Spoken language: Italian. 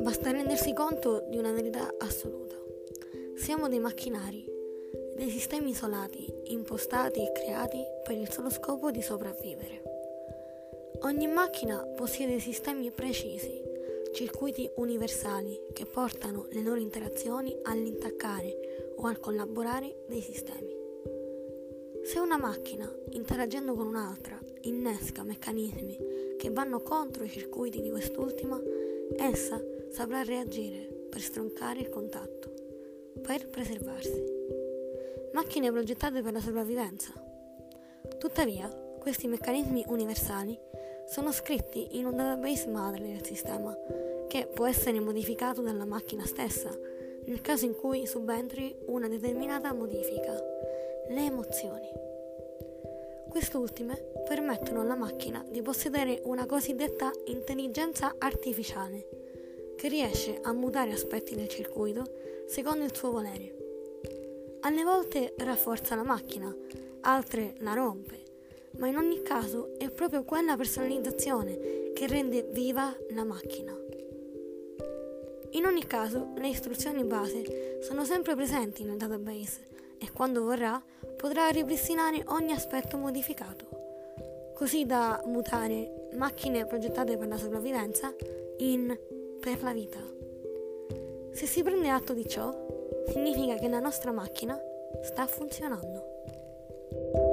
Basta rendersi conto di una verità assoluta. Siamo dei macchinari, dei sistemi isolati, impostati e creati per il solo scopo di sopravvivere. Ogni macchina possiede sistemi precisi, circuiti universali che portano le loro interazioni all'intaccare o al collaborare dei sistemi. Se una macchina, interagendo con un'altra, innesca meccanismi che vanno contro i circuiti di quest'ultima, essa saprà reagire per stroncare il contatto, per preservarsi. Macchine progettate per la sopravvivenza. Tuttavia, questi meccanismi universali sono scritti in un database madre del sistema, che può essere modificato dalla macchina stessa nel caso in cui subentri una determinata modifica, le emozioni. Quest'ultime permettono alla macchina di possedere una cosiddetta intelligenza artificiale, che riesce a mutare aspetti del circuito secondo il suo volere. Alle volte rafforza la macchina, altre la rompe, ma in ogni caso è proprio quella personalizzazione che rende viva la macchina. In ogni caso, le istruzioni base sono sempre presenti nel database e quando vorrà potrà ripristinare ogni aspetto modificato, così da mutare macchine progettate per la sopravvivenza in per la vita. Se si prende atto di ciò, significa che la nostra macchina sta funzionando.